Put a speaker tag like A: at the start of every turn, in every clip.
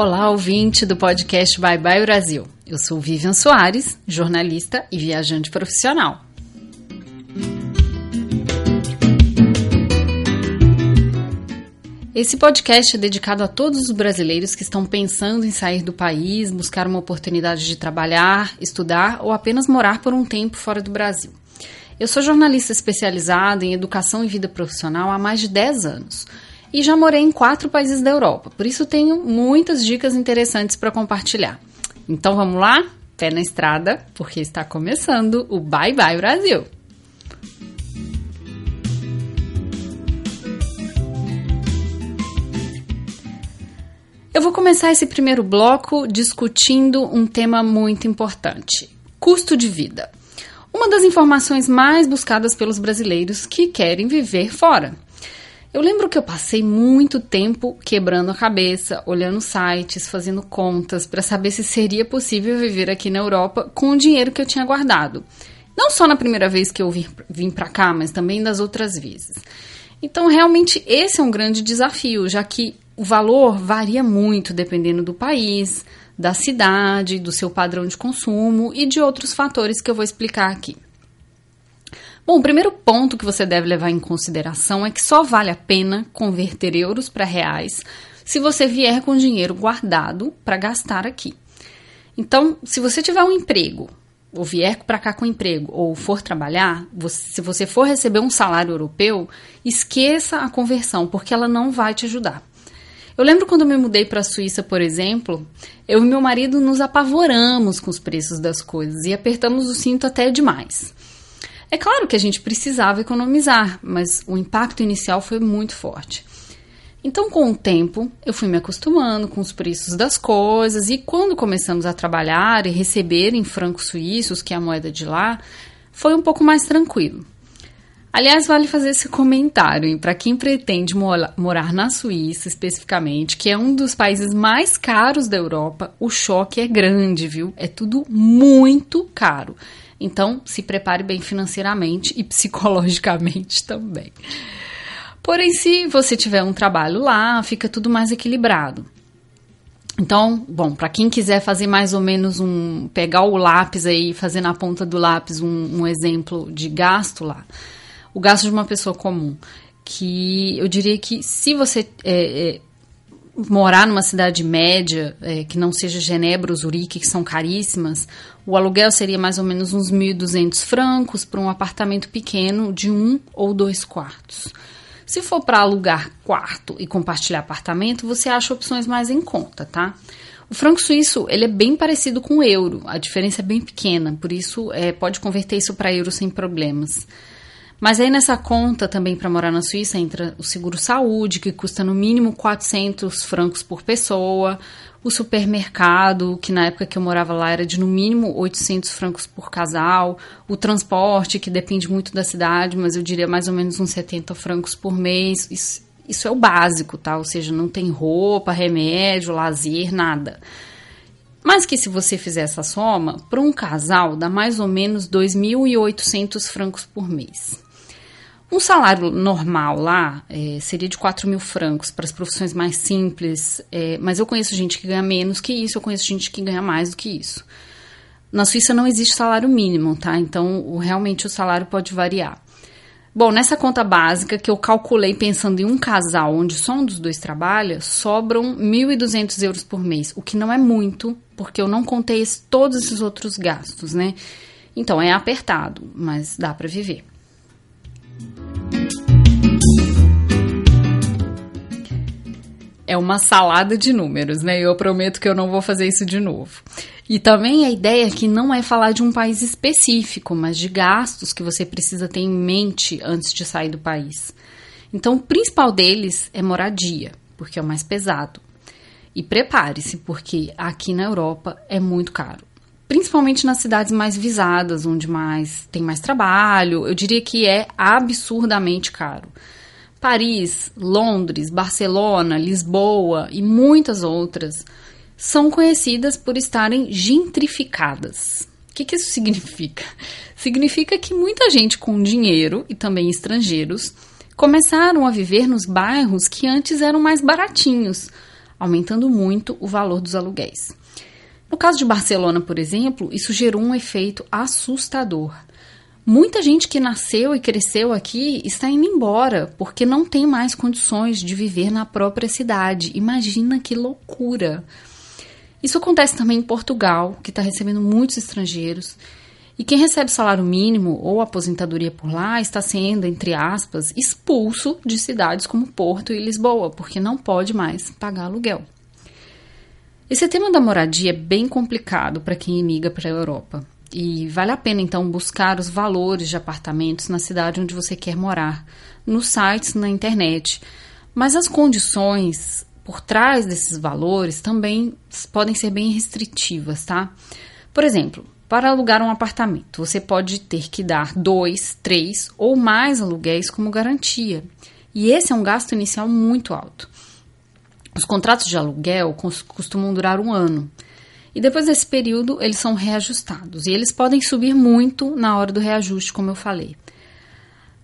A: Olá, ouvinte do podcast Bye Bye Brasil. Eu sou Vivian Soares, jornalista e viajante profissional. Esse podcast é dedicado a todos os brasileiros que estão pensando em sair do país, buscar uma oportunidade de trabalhar, estudar ou apenas morar por um tempo fora do Brasil. Eu sou jornalista especializada em educação e vida profissional há mais de 10 anos e já morei em quatro países da Europa, por isso tenho muitas dicas interessantes para compartilhar. Então vamos lá? Pé na estrada, porque está começando o Bye Bye Brasil! Eu vou começar esse primeiro bloco discutindo um tema muito importante: custo de vida. Uma das informações mais buscadas pelos brasileiros que querem viver fora. Eu lembro que eu passei muito tempo quebrando a cabeça, olhando sites, fazendo contas para saber se seria possível viver aqui na Europa com o dinheiro que eu tinha guardado. Não só na primeira vez que eu vim, vim para cá, mas também das outras vezes. Então, realmente, esse é um grande desafio, já que o valor varia muito dependendo do país, da cidade, do seu padrão de consumo e de outros fatores que eu vou explicar aqui. Bom, o primeiro ponto que você deve levar em consideração é que só vale a pena converter euros para reais se você vier com dinheiro guardado para gastar aqui. Então, se você tiver um emprego, ou vier para cá com emprego, ou for trabalhar, você, se você for receber um salário europeu, esqueça a conversão, porque ela não vai te ajudar. Eu lembro quando eu me mudei para a Suíça, por exemplo, eu e meu marido nos apavoramos com os preços das coisas e apertamos o cinto até demais. É claro que a gente precisava economizar, mas o impacto inicial foi muito forte. Então, com o tempo, eu fui me acostumando com os preços das coisas e quando começamos a trabalhar e receber em francos suíços, que é a moeda de lá, foi um pouco mais tranquilo. Aliás, vale fazer esse comentário para quem pretende morar na Suíça, especificamente, que é um dos países mais caros da Europa, o choque é grande, viu? É tudo muito caro. Então, se prepare bem financeiramente e psicologicamente também. Porém, se você tiver um trabalho lá, fica tudo mais equilibrado. Então, bom, para quem quiser fazer mais ou menos um. pegar o lápis aí, fazer na ponta do lápis um, um exemplo de gasto lá, o gasto de uma pessoa comum, que eu diria que se você é, é, morar numa cidade média, é, que não seja Genebra ou Zurique, que são caríssimas, o aluguel seria mais ou menos uns 1.200 francos para um apartamento pequeno de um ou dois quartos. Se for para alugar quarto e compartilhar apartamento, você acha opções mais em conta, tá? O franco suíço ele é bem parecido com o euro, a diferença é bem pequena, por isso é, pode converter isso para euro sem problemas. Mas aí nessa conta também para morar na Suíça entra o seguro saúde, que custa no mínimo 400 francos por pessoa, o supermercado, que na época que eu morava lá era de no mínimo 800 francos por casal, o transporte, que depende muito da cidade, mas eu diria mais ou menos uns 70 francos por mês. Isso, isso é o básico, tá? Ou seja, não tem roupa, remédio, lazer, nada. Mas que se você fizer essa soma, para um casal dá mais ou menos 2.800 francos por mês. Um salário normal lá é, seria de 4 mil francos para as profissões mais simples, é, mas eu conheço gente que ganha menos que isso, eu conheço gente que ganha mais do que isso. Na Suíça não existe salário mínimo, tá? Então, o, realmente o salário pode variar. Bom, nessa conta básica que eu calculei pensando em um casal onde só um dos dois trabalha, sobram 1.200 euros por mês, o que não é muito, porque eu não contei todos esses outros gastos, né? Então, é apertado, mas dá para viver. É uma salada de números, né? Eu prometo que eu não vou fazer isso de novo. E também a ideia aqui não é falar de um país específico, mas de gastos que você precisa ter em mente antes de sair do país. Então, o principal deles é moradia, porque é o mais pesado. E prepare-se, porque aqui na Europa é muito caro principalmente nas cidades mais visadas, onde mais tem mais trabalho, eu diria que é absurdamente caro. Paris, Londres, Barcelona, Lisboa e muitas outras são conhecidas por estarem gentrificadas. O que, que isso significa? Significa que muita gente com dinheiro e também estrangeiros começaram a viver nos bairros que antes eram mais baratinhos, aumentando muito o valor dos aluguéis. No caso de Barcelona, por exemplo, isso gerou um efeito assustador. Muita gente que nasceu e cresceu aqui está indo embora porque não tem mais condições de viver na própria cidade. Imagina que loucura! Isso acontece também em Portugal, que está recebendo muitos estrangeiros. E quem recebe salário mínimo ou aposentadoria por lá está sendo, entre aspas, expulso de cidades como Porto e Lisboa, porque não pode mais pagar aluguel. Esse tema da moradia é bem complicado para quem emigra para a Europa. E vale a pena então buscar os valores de apartamentos na cidade onde você quer morar, nos sites, na internet. Mas as condições por trás desses valores também podem ser bem restritivas, tá? Por exemplo, para alugar um apartamento, você pode ter que dar dois, três ou mais aluguéis como garantia. E esse é um gasto inicial muito alto. Os contratos de aluguel costumam durar um ano. E depois desse período, eles são reajustados. E eles podem subir muito na hora do reajuste, como eu falei.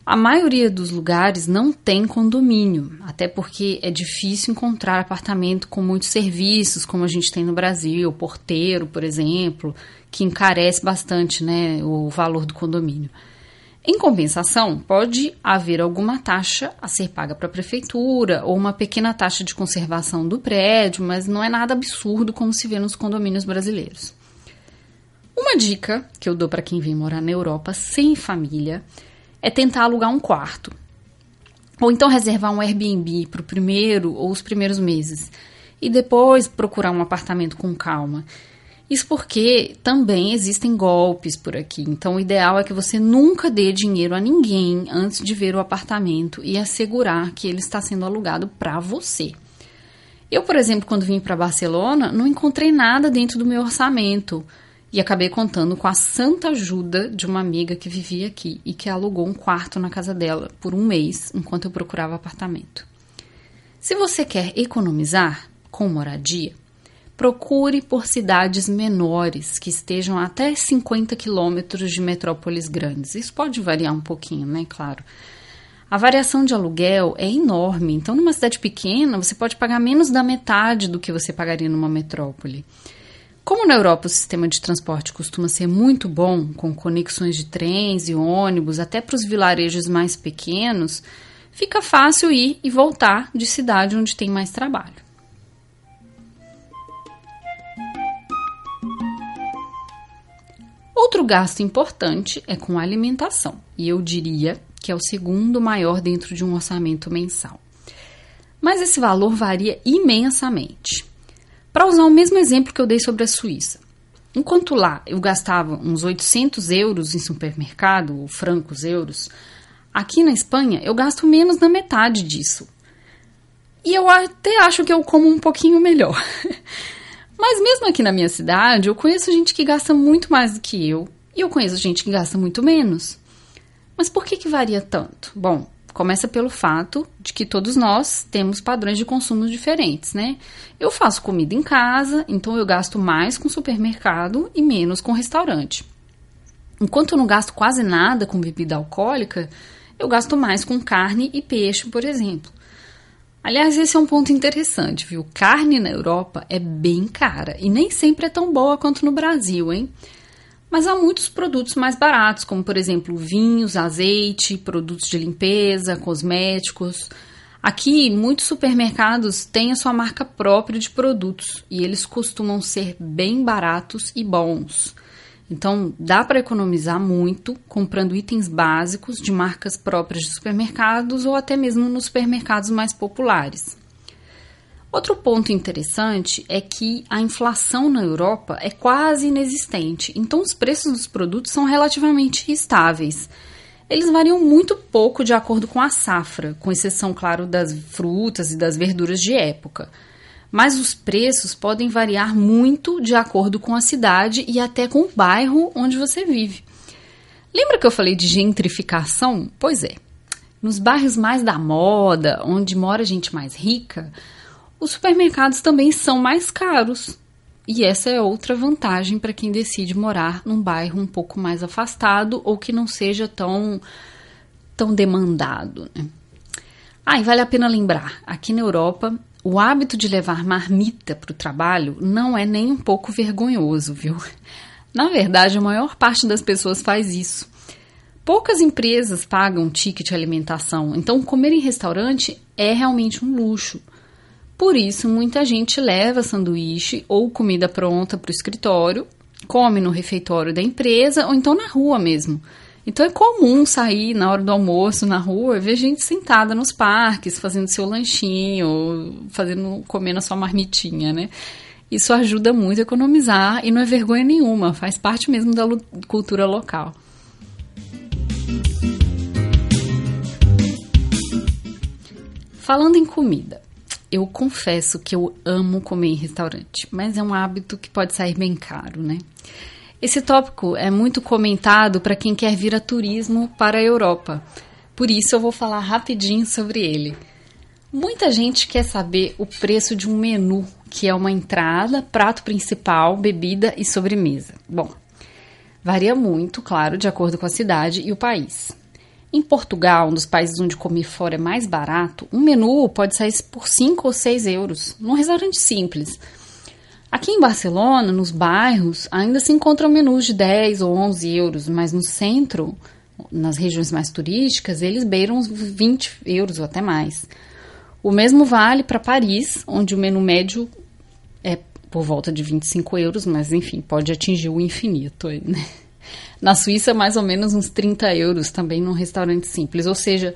A: A maioria dos lugares não tem condomínio, até porque é difícil encontrar apartamento com muitos serviços, como a gente tem no Brasil, porteiro, por exemplo, que encarece bastante né, o valor do condomínio. Em compensação, pode haver alguma taxa a ser paga para a prefeitura ou uma pequena taxa de conservação do prédio, mas não é nada absurdo como se vê nos condomínios brasileiros. Uma dica que eu dou para quem vem morar na Europa sem família é tentar alugar um quarto. Ou então reservar um Airbnb para o primeiro ou os primeiros meses e depois procurar um apartamento com calma. Isso porque também existem golpes por aqui. Então, o ideal é que você nunca dê dinheiro a ninguém antes de ver o apartamento e assegurar que ele está sendo alugado para você. Eu, por exemplo, quando vim para Barcelona, não encontrei nada dentro do meu orçamento e acabei contando com a santa ajuda de uma amiga que vivia aqui e que alugou um quarto na casa dela por um mês enquanto eu procurava apartamento. Se você quer economizar com moradia, procure por cidades menores que estejam até 50 quilômetros de metrópoles grandes. Isso pode variar um pouquinho, né? Claro. A variação de aluguel é enorme, então numa cidade pequena você pode pagar menos da metade do que você pagaria numa metrópole. Como na Europa o sistema de transporte costuma ser muito bom, com conexões de trens e ônibus até para os vilarejos mais pequenos, fica fácil ir e voltar de cidade onde tem mais trabalho. Outro gasto importante é com alimentação, e eu diria que é o segundo maior dentro de um orçamento mensal. Mas esse valor varia imensamente. Para usar o mesmo exemplo que eu dei sobre a Suíça, enquanto lá eu gastava uns 800 euros em supermercado, ou francos euros, aqui na Espanha eu gasto menos da metade disso. E eu até acho que eu como um pouquinho melhor. Mas mesmo aqui na minha cidade, eu conheço gente que gasta muito mais do que eu e eu conheço gente que gasta muito menos. Mas por que, que varia tanto? Bom, começa pelo fato de que todos nós temos padrões de consumo diferentes, né? Eu faço comida em casa, então eu gasto mais com supermercado e menos com restaurante. Enquanto eu não gasto quase nada com bebida alcoólica, eu gasto mais com carne e peixe, por exemplo. Aliás, esse é um ponto interessante, viu? Carne na Europa é bem cara e nem sempre é tão boa quanto no Brasil, hein? Mas há muitos produtos mais baratos, como por exemplo vinhos, azeite, produtos de limpeza, cosméticos. Aqui, muitos supermercados têm a sua marca própria de produtos e eles costumam ser bem baratos e bons. Então, dá para economizar muito comprando itens básicos de marcas próprias de supermercados ou até mesmo nos supermercados mais populares. Outro ponto interessante é que a inflação na Europa é quase inexistente, então os preços dos produtos são relativamente estáveis. Eles variam muito pouco de acordo com a safra, com exceção, claro, das frutas e das verduras de época mas os preços podem variar muito de acordo com a cidade e até com o bairro onde você vive. Lembra que eu falei de gentrificação? Pois é. Nos bairros mais da moda, onde mora gente mais rica, os supermercados também são mais caros. E essa é outra vantagem para quem decide morar num bairro um pouco mais afastado ou que não seja tão, tão demandado. Né? Ah, e vale a pena lembrar: aqui na Europa, o hábito de levar marmita para o trabalho não é nem um pouco vergonhoso, viu? Na verdade, a maior parte das pessoas faz isso. Poucas empresas pagam ticket alimentação, então comer em restaurante é realmente um luxo. Por isso, muita gente leva sanduíche ou comida pronta para o escritório, come no refeitório da empresa ou então na rua mesmo. Então é comum sair na hora do almoço na rua e ver gente sentada nos parques, fazendo seu lanchinho, fazendo, comendo a sua marmitinha, né? Isso ajuda muito a economizar e não é vergonha nenhuma, faz parte mesmo da cultura local. Falando em comida, eu confesso que eu amo comer em restaurante, mas é um hábito que pode sair bem caro, né? Esse tópico é muito comentado para quem quer vir a turismo para a Europa. Por isso eu vou falar rapidinho sobre ele. Muita gente quer saber o preço de um menu, que é uma entrada, prato principal, bebida e sobremesa. Bom, varia muito, claro, de acordo com a cidade e o país. Em Portugal, um dos países onde comer fora é mais barato, um menu pode sair por 5 ou 6 euros, num restaurante simples. Aqui em Barcelona, nos bairros, ainda se encontram menus de 10 ou 11 euros, mas no centro, nas regiões mais turísticas, eles beiram uns 20 euros ou até mais. O mesmo vale para Paris, onde o menu médio é por volta de 25 euros, mas enfim, pode atingir o infinito. Né? Na Suíça, mais ou menos uns 30 euros também num restaurante simples. Ou seja,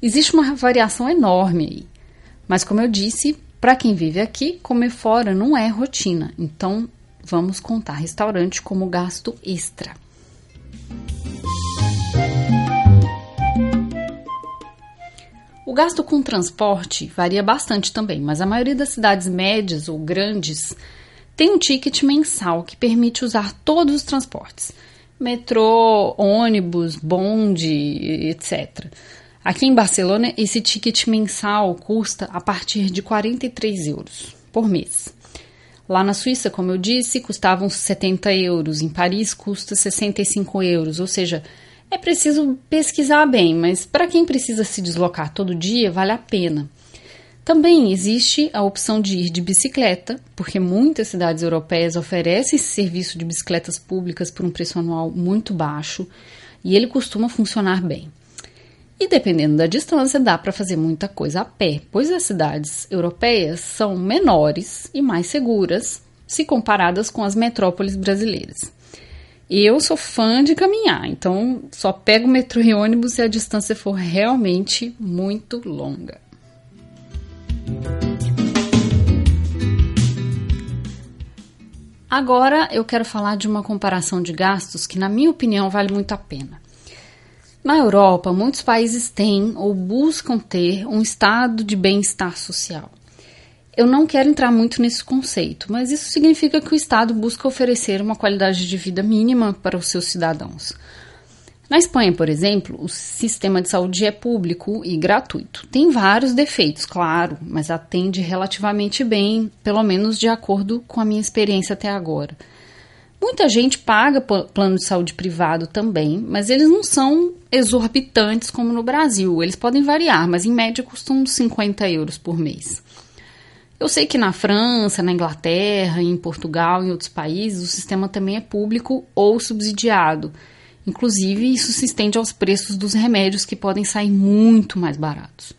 A: existe uma variação enorme aí. Mas como eu disse, para quem vive aqui, comer fora não é rotina, então vamos contar restaurante como gasto extra. O gasto com transporte varia bastante também, mas a maioria das cidades médias ou grandes tem um ticket mensal que permite usar todos os transportes: metrô, ônibus, bonde, etc. Aqui em Barcelona, esse ticket mensal custa a partir de 43 euros por mês. Lá na Suíça, como eu disse, custavam 70 euros. Em Paris, custa 65 euros. Ou seja, é preciso pesquisar bem, mas para quem precisa se deslocar todo dia, vale a pena. Também existe a opção de ir de bicicleta, porque muitas cidades europeias oferecem esse serviço de bicicletas públicas por um preço anual muito baixo e ele costuma funcionar bem. E dependendo da distância, dá para fazer muita coisa a pé, pois as cidades europeias são menores e mais seguras se comparadas com as metrópoles brasileiras. Eu sou fã de caminhar, então só pego metrô e ônibus se a distância for realmente muito longa. Agora eu quero falar de uma comparação de gastos que, na minha opinião, vale muito a pena. Na Europa, muitos países têm ou buscam ter um estado de bem-estar social. Eu não quero entrar muito nesse conceito, mas isso significa que o Estado busca oferecer uma qualidade de vida mínima para os seus cidadãos. Na Espanha, por exemplo, o sistema de saúde é público e gratuito. Tem vários defeitos, claro, mas atende relativamente bem, pelo menos de acordo com a minha experiência até agora. Muita gente paga plano de saúde privado também, mas eles não são exorbitantes como no Brasil. Eles podem variar, mas em média custam 50 euros por mês. Eu sei que na França, na Inglaterra, em Portugal em outros países o sistema também é público ou subsidiado. Inclusive, isso se estende aos preços dos remédios que podem sair muito mais baratos.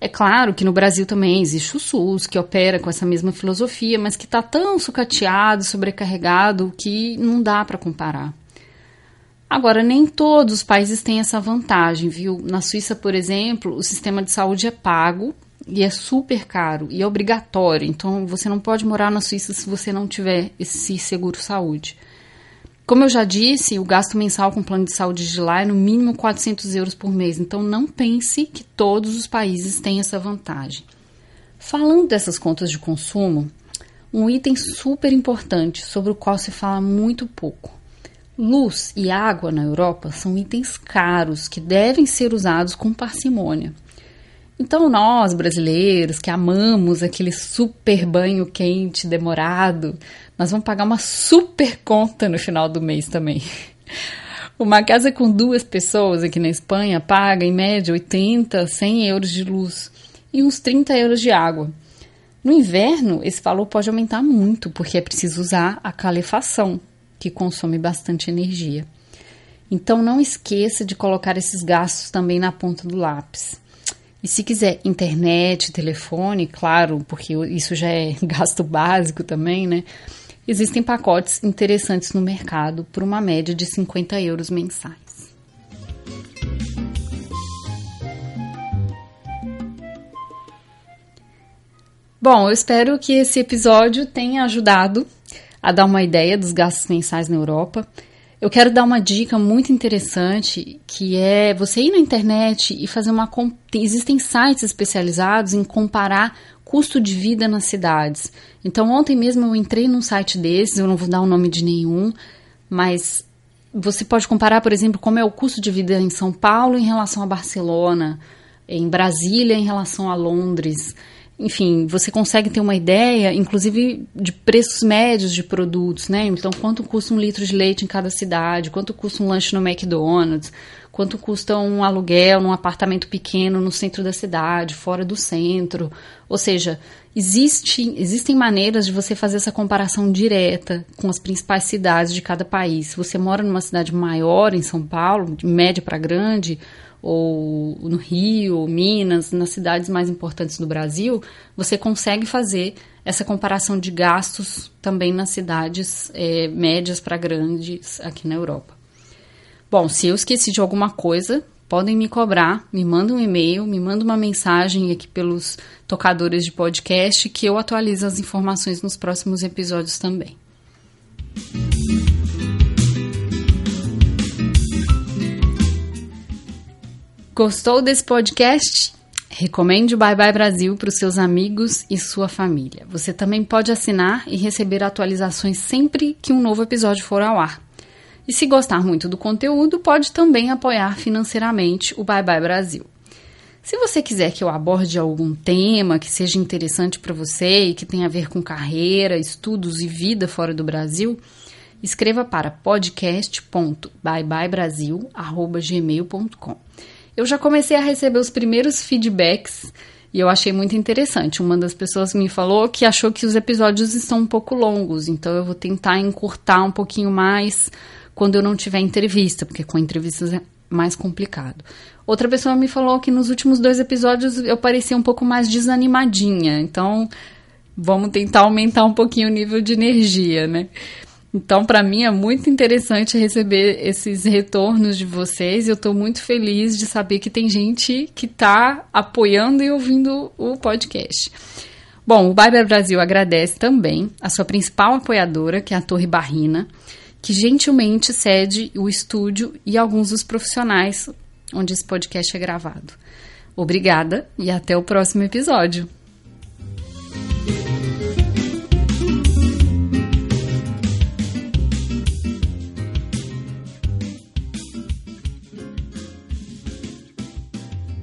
A: É claro que no Brasil também existe o SUS, que opera com essa mesma filosofia, mas que está tão sucateado, sobrecarregado, que não dá para comparar. Agora, nem todos os países têm essa vantagem, viu? Na Suíça, por exemplo, o sistema de saúde é pago e é super caro e é obrigatório. Então, você não pode morar na Suíça se você não tiver esse seguro saúde. Como eu já disse, o gasto mensal com plano de saúde de lá é no mínimo 400 euros por mês, então não pense que todos os países têm essa vantagem. Falando dessas contas de consumo, um item super importante sobre o qual se fala muito pouco. Luz e água na Europa são itens caros que devem ser usados com parcimônia. Então, nós brasileiros que amamos aquele super banho quente demorado, nós vamos pagar uma super conta no final do mês também. Uma casa com duas pessoas aqui na Espanha paga em média 80, 100 euros de luz e uns 30 euros de água. No inverno, esse valor pode aumentar muito, porque é preciso usar a calefação, que consome bastante energia. Então não esqueça de colocar esses gastos também na ponta do lápis. E se quiser internet, telefone, claro, porque isso já é gasto básico também, né? Existem pacotes interessantes no mercado por uma média de 50 euros mensais. Bom, eu espero que esse episódio tenha ajudado a dar uma ideia dos gastos mensais na Europa. Eu quero dar uma dica muito interessante, que é você ir na internet e fazer uma existem sites especializados em comparar custo de vida nas cidades. Então ontem mesmo eu entrei num site desses, eu não vou dar o nome de nenhum, mas você pode comparar, por exemplo, como é o custo de vida em São Paulo em relação a Barcelona, em Brasília em relação a Londres enfim, você consegue ter uma ideia, inclusive, de preços médios de produtos, né? Então, quanto custa um litro de leite em cada cidade, quanto custa um lanche no McDonald's, quanto custa um aluguel num apartamento pequeno no centro da cidade, fora do centro. Ou seja, existe, existem maneiras de você fazer essa comparação direta com as principais cidades de cada país. Se você mora numa cidade maior em São Paulo, de média para grande, ou no Rio, Minas, nas cidades mais importantes do Brasil, você consegue fazer essa comparação de gastos também nas cidades é, médias para grandes aqui na Europa. Bom, se eu esqueci de alguma coisa, podem me cobrar, me mandam um e-mail, me mandam uma mensagem aqui pelos tocadores de podcast que eu atualizo as informações nos próximos episódios também. Gostou desse podcast? Recomende o Bye Bye Brasil para os seus amigos e sua família. Você também pode assinar e receber atualizações sempre que um novo episódio for ao ar. E se gostar muito do conteúdo, pode também apoiar financeiramente o Bye Bye Brasil. Se você quiser que eu aborde algum tema que seja interessante para você e que tenha a ver com carreira, estudos e vida fora do Brasil, escreva para podcast.byebybrasil.gmail.com. Eu já comecei a receber os primeiros feedbacks e eu achei muito interessante. Uma das pessoas me falou que achou que os episódios estão um pouco longos, então eu vou tentar encurtar um pouquinho mais quando eu não tiver entrevista, porque com entrevistas é mais complicado. Outra pessoa me falou que nos últimos dois episódios eu parecia um pouco mais desanimadinha, então vamos tentar aumentar um pouquinho o nível de energia, né? Então, para mim é muito interessante receber esses retornos de vocês. Eu estou muito feliz de saber que tem gente que está apoiando e ouvindo o podcast. Bom, o Barber Brasil agradece também a sua principal apoiadora, que é a Torre Barrina, que gentilmente cede o estúdio e alguns dos profissionais onde esse podcast é gravado. Obrigada e até o próximo episódio.